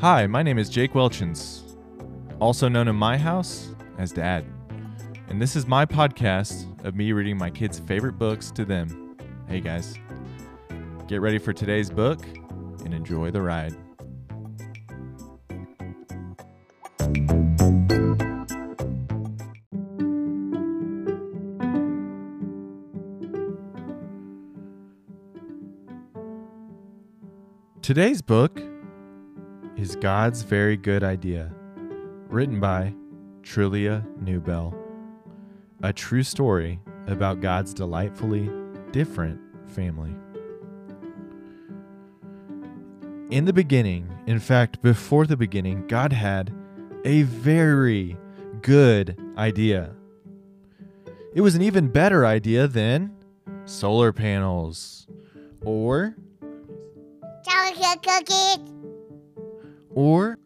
Hi, my name is Jake Welchins, also known in my house as Dad. And this is my podcast of me reading my kids' favorite books to them. Hey guys, get ready for today's book and enjoy the ride. Today's book is God's Very Good Idea, written by Trillia Newbell. A true story about God's delightfully different family. In the beginning, in fact, before the beginning, God had a very good idea. It was an even better idea than solar panels or Chocolate cookies. Or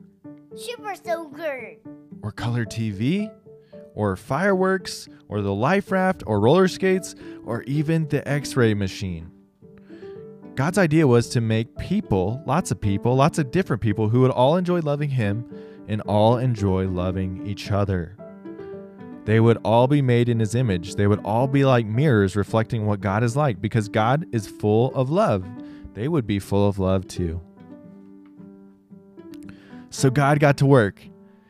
Super Soaker. or color TV, or fireworks, or the life raft, or roller skates, or even the x ray machine. God's idea was to make people, lots of people, lots of different people who would all enjoy loving Him and all enjoy loving each other. They would all be made in His image. They would all be like mirrors reflecting what God is like because God is full of love. They would be full of love too. So God got to work.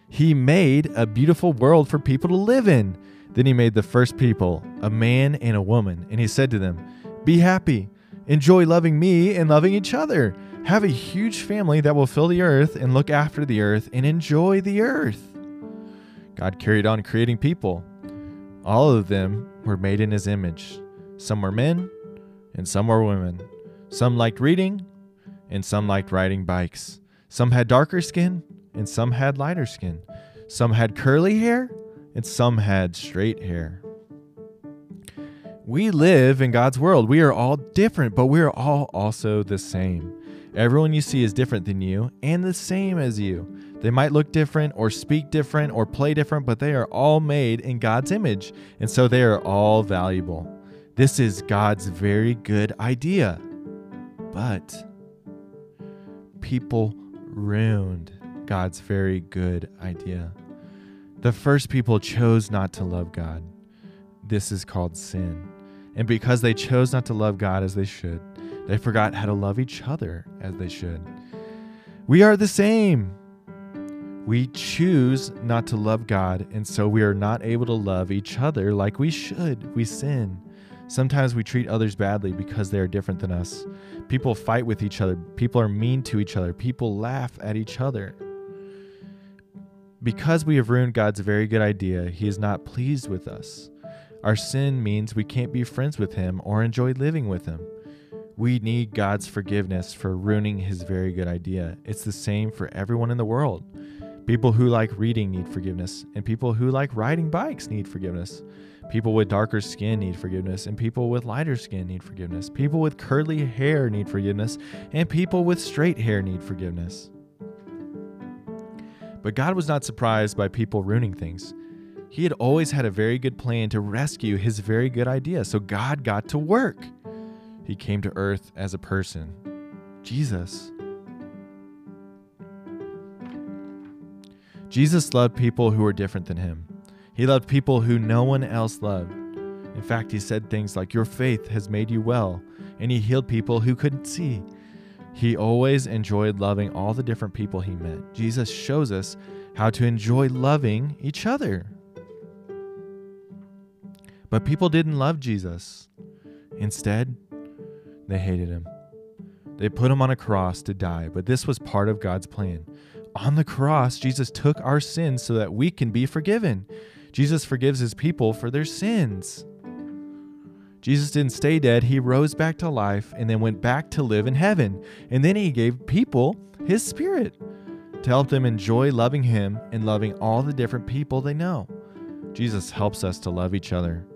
He made a beautiful world for people to live in. Then he made the first people, a man and a woman, and he said to them, Be happy, enjoy loving me and loving each other. Have a huge family that will fill the earth and look after the earth and enjoy the earth. God carried on creating people. All of them were made in his image. Some were men and some were women. Some liked reading and some liked riding bikes. Some had darker skin and some had lighter skin. Some had curly hair and some had straight hair. We live in God's world. We are all different, but we are all also the same. Everyone you see is different than you and the same as you. They might look different or speak different or play different, but they are all made in God's image, and so they are all valuable. This is God's very good idea. But people ruined God's very good idea. The first people chose not to love God. This is called sin. And because they chose not to love God as they should, they forgot how to love each other as they should. We are the same. We choose not to love God, and so we are not able to love each other like we should. We sin. Sometimes we treat others badly because they are different than us. People fight with each other. People are mean to each other. People laugh at each other. Because we have ruined God's very good idea, He is not pleased with us. Our sin means we can't be friends with Him or enjoy living with Him. We need God's forgiveness for ruining His very good idea. It's the same for everyone in the world. People who like reading need forgiveness, and people who like riding bikes need forgiveness. People with darker skin need forgiveness, and people with lighter skin need forgiveness. People with curly hair need forgiveness, and people with straight hair need forgiveness. But God was not surprised by people ruining things. He had always had a very good plan to rescue his very good idea, so God got to work. He came to earth as a person, Jesus. Jesus loved people who were different than him. He loved people who no one else loved. In fact, he said things like, Your faith has made you well, and he healed people who couldn't see. He always enjoyed loving all the different people he met. Jesus shows us how to enjoy loving each other. But people didn't love Jesus. Instead, they hated him. They put him on a cross to die, but this was part of God's plan. On the cross, Jesus took our sins so that we can be forgiven. Jesus forgives his people for their sins. Jesus didn't stay dead, he rose back to life and then went back to live in heaven. And then he gave people his spirit to help them enjoy loving him and loving all the different people they know. Jesus helps us to love each other.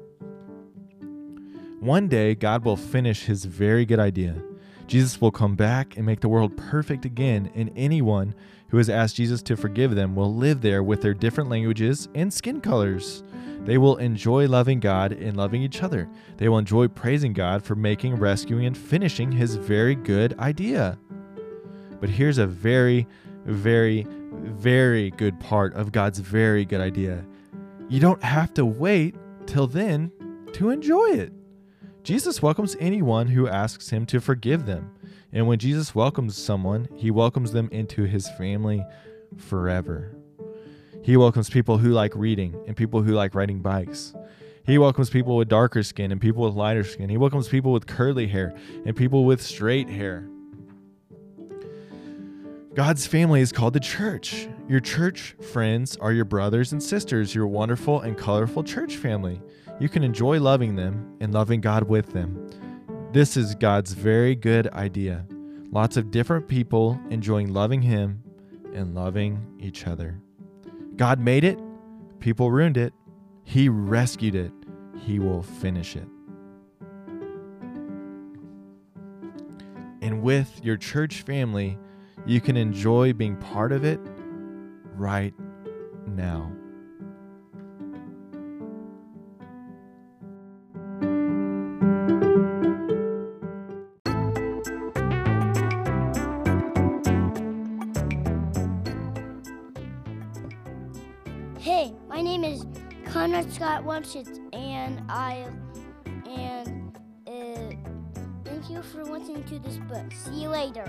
One day, God will finish his very good idea. Jesus will come back and make the world perfect again, and anyone who has asked Jesus to forgive them will live there with their different languages and skin colors. They will enjoy loving God and loving each other. They will enjoy praising God for making, rescuing, and finishing his very good idea. But here's a very, very, very good part of God's very good idea. You don't have to wait till then to enjoy it. Jesus welcomes anyone who asks him to forgive them. And when Jesus welcomes someone, he welcomes them into his family forever. He welcomes people who like reading and people who like riding bikes. He welcomes people with darker skin and people with lighter skin. He welcomes people with curly hair and people with straight hair. God's family is called the church. Your church friends are your brothers and sisters, your wonderful and colorful church family. You can enjoy loving them and loving God with them. This is God's very good idea. Lots of different people enjoying loving Him and loving each other. God made it, people ruined it, He rescued it, He will finish it. And with your church family, you can enjoy being part of it right now. Conrad Scott Wamshitz, and I and uh, thank you for listening to this book. See you later.